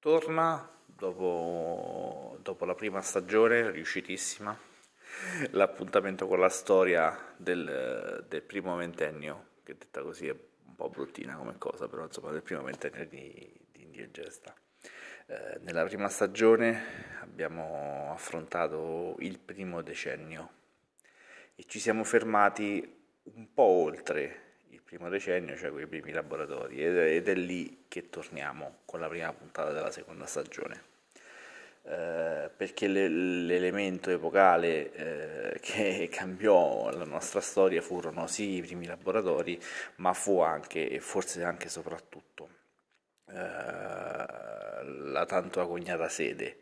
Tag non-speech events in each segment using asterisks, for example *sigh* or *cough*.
torna dopo, dopo la prima stagione, riuscitissima, l'appuntamento con la storia del, del primo ventennio, che detta così è un po' bruttina come cosa, però insomma del primo ventennio di, di Indigesta. Eh, nella prima stagione abbiamo affrontato il primo decennio e ci siamo fermati un po' oltre primo decennio, cioè quei primi laboratori, ed è lì che torniamo con la prima puntata della seconda stagione. Eh, perché le, l'elemento epocale eh, *laughs* che cambiò la nostra storia furono sì i primi laboratori, ma fu anche e forse anche soprattutto eh, la tanto agognata sede.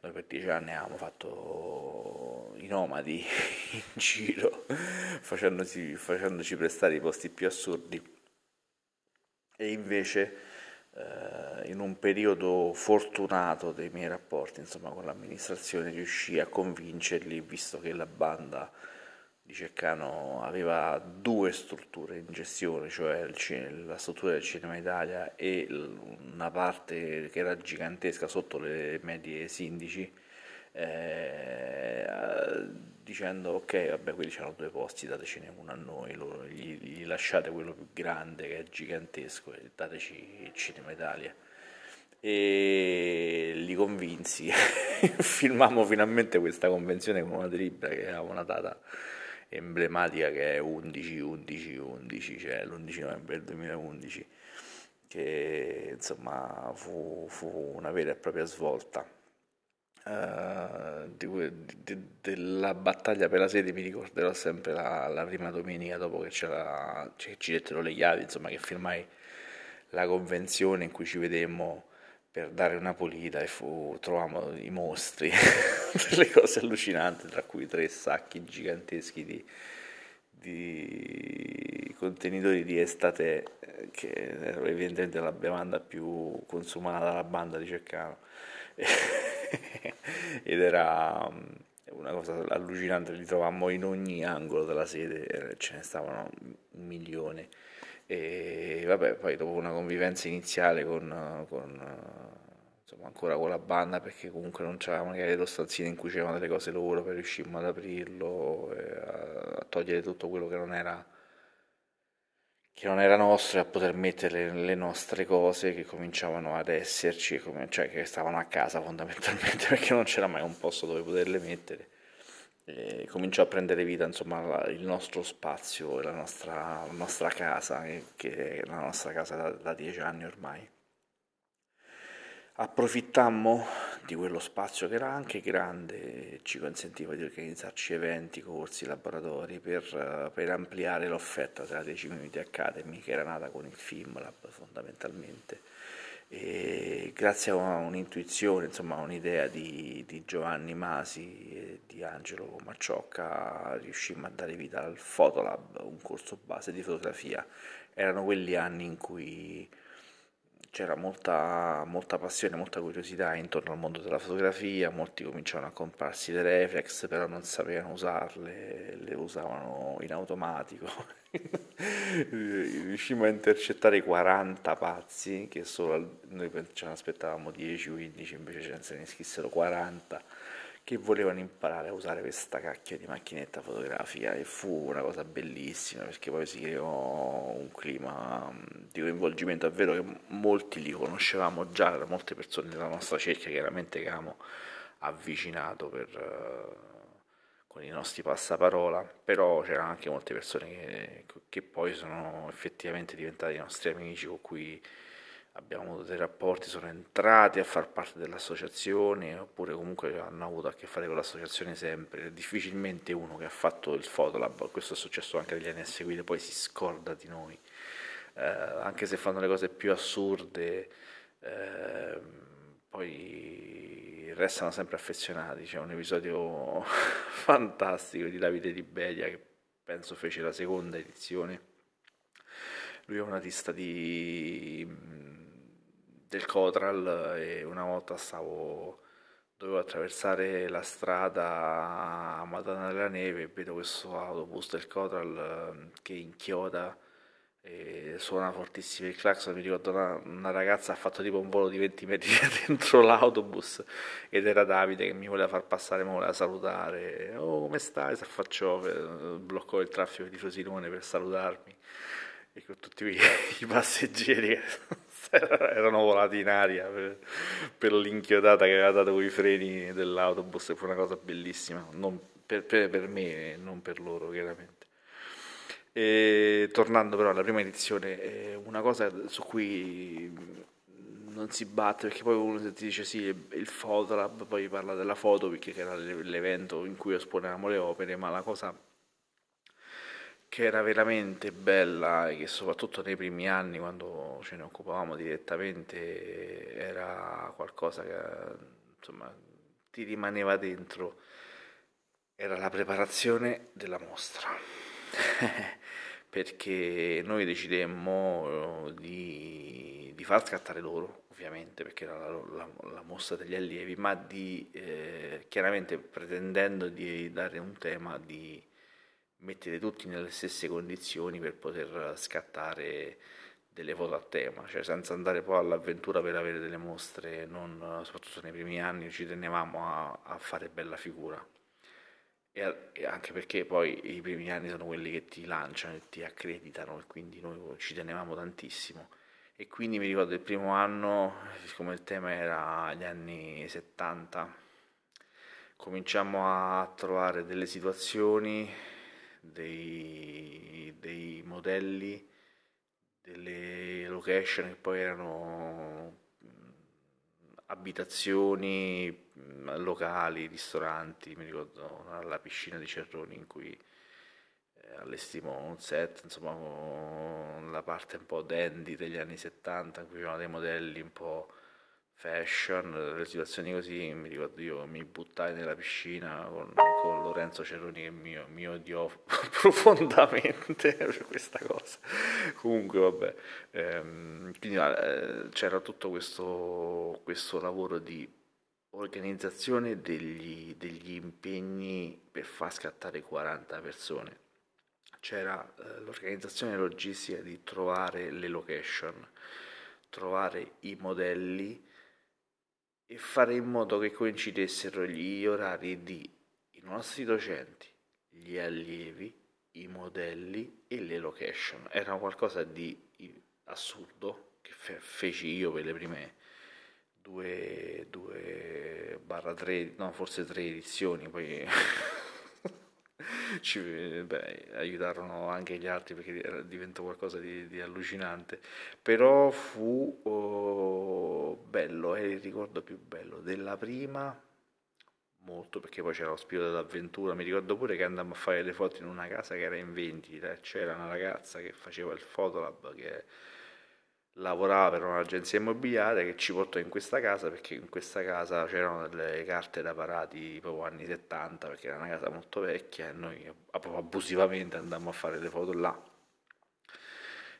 Noi per dieci anni avevamo fatto i nomadi *laughs* in giro, facendoci, facendoci prestare i posti più assurdi. E invece eh, in un periodo fortunato dei miei rapporti insomma, con l'amministrazione riuscì a convincerli, visto che la banda di Ceccano aveva due strutture in gestione, cioè la struttura del Cinema Italia e una parte che era gigantesca sotto le medie sindici, eh, dicendo ok, vabbè, quelli c'erano due posti, datecene uno a noi, loro, gli, gli, lasciate quello più grande che è gigantesco e dateci il Cinema Italia. E li convinsi, *laughs* filmammo finalmente questa convenzione con una delibera che aveva una data emblematica che è 11 11 11 cioè l'11 novembre del 2011 che insomma fu, fu una vera e propria svolta uh, di, di, della battaglia per la sede mi ricorderò sempre la, la prima domenica dopo che, cioè, ci dettero le chiavi insomma che firmai la convenzione in cui ci vedemmo per dare una pulita e fu, trovavamo i mostri, *laughs* delle cose allucinanti, tra cui tre sacchi giganteschi di, di contenitori di estate, eh, che era evidentemente la bevanda più consumata dalla banda di Ceccano. *laughs* *laughs* Ed era mm, una cosa allucinante, li trovammo in ogni angolo della sede, ce ne stavano un milione. E vabbè poi dopo una convivenza iniziale con, con insomma ancora con la banda perché comunque non c'era magari lo stanzino in cui c'erano delle cose loro per riuscire ad aprirlo a, a, togliere tutto quello che non era che non era nostro e a poter mettere le, nostre cose che cominciavano ad esserci cioè che stavano a casa fondamentalmente *laughs* perché non c'era mai un posto dove poterle mettere. E cominciò a prendere vita insomma il nostro spazio la nostra, la nostra casa che è la nostra casa da, da dieci anni ormai approfittammo di quello spazio che era anche grande ci consentiva di organizzarci eventi, corsi, laboratori per, per ampliare l'offerta della 10 Minuti Academy che era nata con il FilmLab fondamentalmente e grazie a un'intuizione, insomma, a un'idea di, di, Giovanni Masi e di Angelo Macciocca riuscimmo a dare vita al Fotolab, un corso base di fotografia. Erano quegli anni in cui c'era molta, molta passione, molta curiosità intorno al mondo della fotografia, molti cominciavano a comprarsi le reflex, però non sapevano usarle, le usavano in automatico. *laughs* Riuscimmo a intercettare 40 pazzi, che solo noi ce ne aspettavamo 10-15, invece ce ne iscrissero 40 che volevano imparare a usare questa cacchia di macchinetta fotografica e fu una cosa bellissima perché poi si creò un clima mm, di coinvolgimento, è vero che molti li conoscevamo già, molte persone della nostra cerchia chiaramente che avevamo avvicinato per, uh, con i nostri passaparola, però c'erano anche molte persone che, che poi sono effettivamente diventate i nostri amici con cui abbiamo avuto dei rapporti, sono entrati a far parte dell'associazione oppure comunque hanno avuto a che fare con l'associazione sempre. Difficilmente uno che ha fatto il Fotolab, questo è successo anche agli anni seguiti, poi si scorda di noi, eh, anche se fanno le cose più assurde, eh, poi restano sempre affezionati. C'è un episodio *laughs* fantastico di Davide Di Bedia che penso fece la seconda edizione. Lui è un artista di del Cotral e una volta stavo dovevo attraversare la strada a Madonna della Neve e vedo questo autobus del Cotral ehm, che inchioda e suona fortissimo il clacson, mi ricordo una, una, ragazza ha fatto tipo un volo di 20 metri *laughs* dentro l'autobus ed era Davide che mi voleva far passare, mi voleva salutare, oh come stai, si affacciò, bloccò il traffico di Frosinone per salutarmi. E con tutti *laughs* i passeggeri *laughs* erano volati in aria per, per, l'inchiodata che aveva dato con i freni dell'autobus, fu una cosa bellissima, per, per, per me, non per loro chiaramente. E, tornando però alla prima edizione, una cosa su cui non si batte perché poi uno ti dice sì, il Fotolab, poi parla della foto perché era l'evento in cui esponevamo le opere, ma la cosa che era veramente bella e che soprattutto nei primi anni quando ce ne occupavamo direttamente era qualcosa che insomma ti rimaneva dentro. Era la preparazione della mostra. *laughs* Perché noi decidemmo eh, di, di, far scattare loro, ovviamente, perché era la, la, la mostra degli allievi, ma di eh, chiaramente pretendendo di dare un tema di mettere tutti nelle stesse condizioni per poter scattare delle foto a tema, cioè senza andare poi all'avventura per avere delle mostre, non, soprattutto nei primi anni ci tenevamo a, a fare bella figura. E, anche perché poi i primi anni sono quelli che ti lanciano e ti accreditano e quindi noi ci tenevamo tantissimo. E quindi mi ricordo il primo anno, siccome il tema era gli anni 70, cominciamo a trovare delle situazioni, dei, dei modelli, delle location che poi erano abitazioni, locali, ristoranti, mi ricordo la piscina di Cerroni in cui eh, allestimmo un set, insomma la parte un po' dandy degli anni 70 in cui c'erano dei modelli un po' fashion, le situazioni così, mi ricordo io mi buttai nella piscina con, con Lorenzo Cerroni che mi, mi odiò profondamente *laughs* per questa cosa. Comunque vabbè, ehm, quindi eh, c'era tutto questo, questo lavoro di organizzazione degli, degli impegni per far scattare 40 persone. C'era eh, l'organizzazione logistica di trovare le location, trovare i modelli, e fare in modo che coincidessero gli orari di i nostri docenti, gli allievi, i modelli e le location. Era qualcosa di assurdo che fe- feci io per le prime due, due barra tre, no forse tre edizioni, poi ci beh, aiutarono anche gli altri perché diventò qualcosa di, di allucinante, però fu oh, bello, è il ricordo più bello della prima, molto perché poi c'era lo spirito dell'avventura, mi ricordo pure che andammo a fare le foto in una casa che era in vendita, c'era una ragazza che faceva il fotolab che lavorava per un'agenzia immobiliare che ci portò in questa casa perché in questa casa c'erano delle carte da parati proprio anni 70 perché era una casa molto vecchia e noi abusivamente andammo a fare le foto là.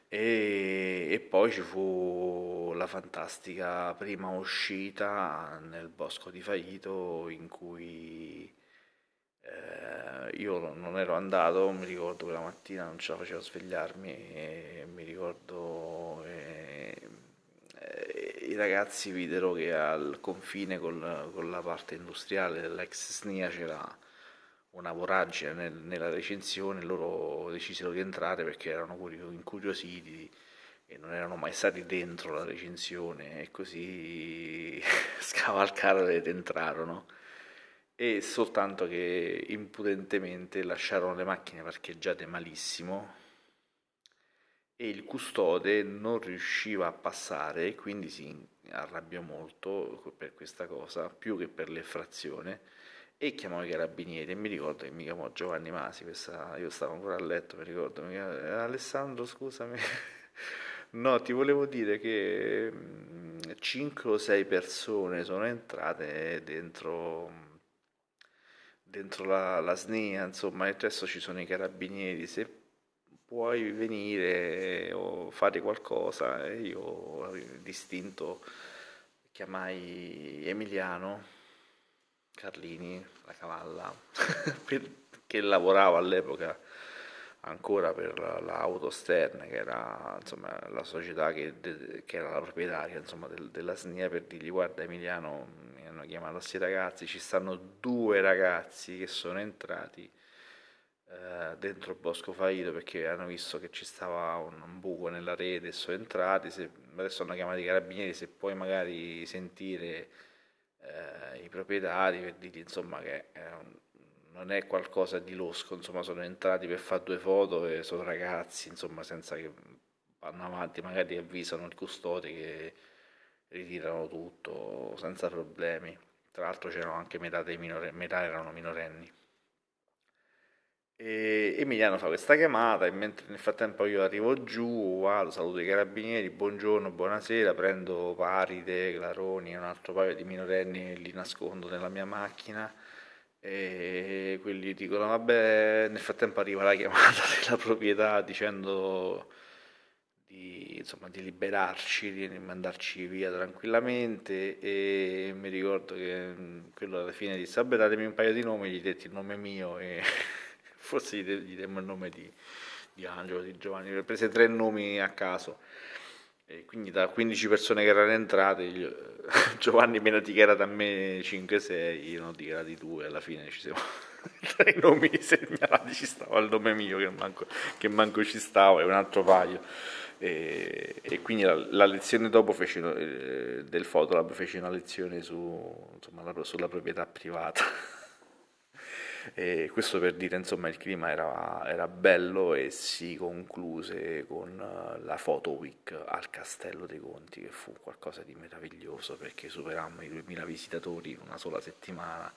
E, e poi ci fu la fantastica prima uscita nel bosco di Faito in cui eh, io non ero andato, mi ricordo quella mattina non ce la facevo svegliarmi e mi ricordo ragazzi videro che al confine col, con la parte industriale dell'ex SNIA c'era una voragine nel, nella recensione, loro decisero di entrare perché erano incuriositi e non erano mai stati dentro la recensione e così *laughs* scavalcarono ed entrarono. E soltanto che impudentemente lasciarono le macchine parcheggiate malissimo e il custode non riusciva a passare e quindi si arrabbiò molto per questa cosa più che per l'effrazione e chiamò i carabinieri. E mi ricordo che mi chiamò Giovanni Masi questa, io stavo ancora a letto mi ricordo mi chiamò, Alessandro scusami *laughs* no ti volevo dire che 5 o 6 persone sono entrate dentro dentro la, la SNIA, insomma, adesso ci sono i carabinieri, se puoi venire o fare qualcosa, e io distinto chiamai Emiliano Carlini, la cavalla, *laughs* che lavorava all'epoca ancora per la, la Autostern, che era insomma, la società che, che, era la proprietaria insomma, del, della SNIA, per dirgli guarda Emiliano, mi hanno chiamato questi ragazzi, ci stanno due ragazzi che sono entrati eh, dentro il Bosco Faito perché hanno visto che ci stava un, un buco nella rete e sono entrati, se, adesso hanno chiamato i carabinieri, se puoi magari sentire eh, i proprietari per dirgli insomma che un, non è qualcosa di losco, insomma sono entrati per fare due foto e sono ragazzi, insomma senza che vanno avanti, magari avvisano il custode che ritirano tutto senza problemi. Tra l'altro c'erano anche metà, dei minore, metà erano minorenni. E Emiliano fa questa chiamata e mentre nel frattempo io arrivo giù, vado, saluto i carabinieri, buongiorno, buonasera, prendo Paride, Claroni e un altro paio di minorenni e li nascondo nella mia macchina e quelli dicono vabbè nel frattempo arriva la chiamata *laughs* della proprietà dicendo di, insomma, di liberarci, di mandarci via tranquillamente e mi ricordo che quello alla fine disse vabbè datemi un paio di nomi, gli detti il nome mio e forse gli, gli il nome di, di Angelo, di Giovanni, ho preso tre nomi a caso. E quindi da 15 persone che erano entrate, io, *laughs* Giovanni me ne ha dichiarato a me 5-6, io ne ho dichiarati 2, alla fine ci siamo *laughs* tra nomi segnalati ci stava il nome mio che manco, che manco ci stava e un altro paio. E, e quindi la, la, lezione dopo feci, eh, del Fotolab feci una lezione su, insomma, la, sulla proprietà privata. E questo per dire, insomma, il clima era, era, bello e si concluse con eh, la Photo Week al Castello dei Conti, che fu qualcosa di meraviglioso perché superammo i 2000 visitatori in una sola settimana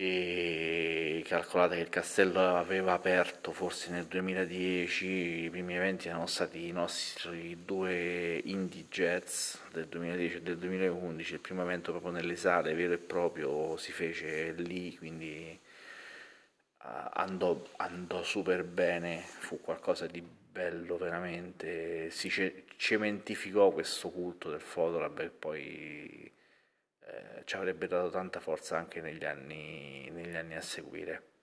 e calcolate che il castello aveva aperto forse nel 2010, i primi eventi erano stati i nostri due indie jazz del 2010 e del 2011, il primo evento proprio nelle sale vero e proprio si fece lì, quindi andò, andò super bene, fu qualcosa di bello veramente, si cementificò questo culto del Fotolab e poi eh, ci avrebbe dato tanta forza anche negli anni, negli anni a seguire.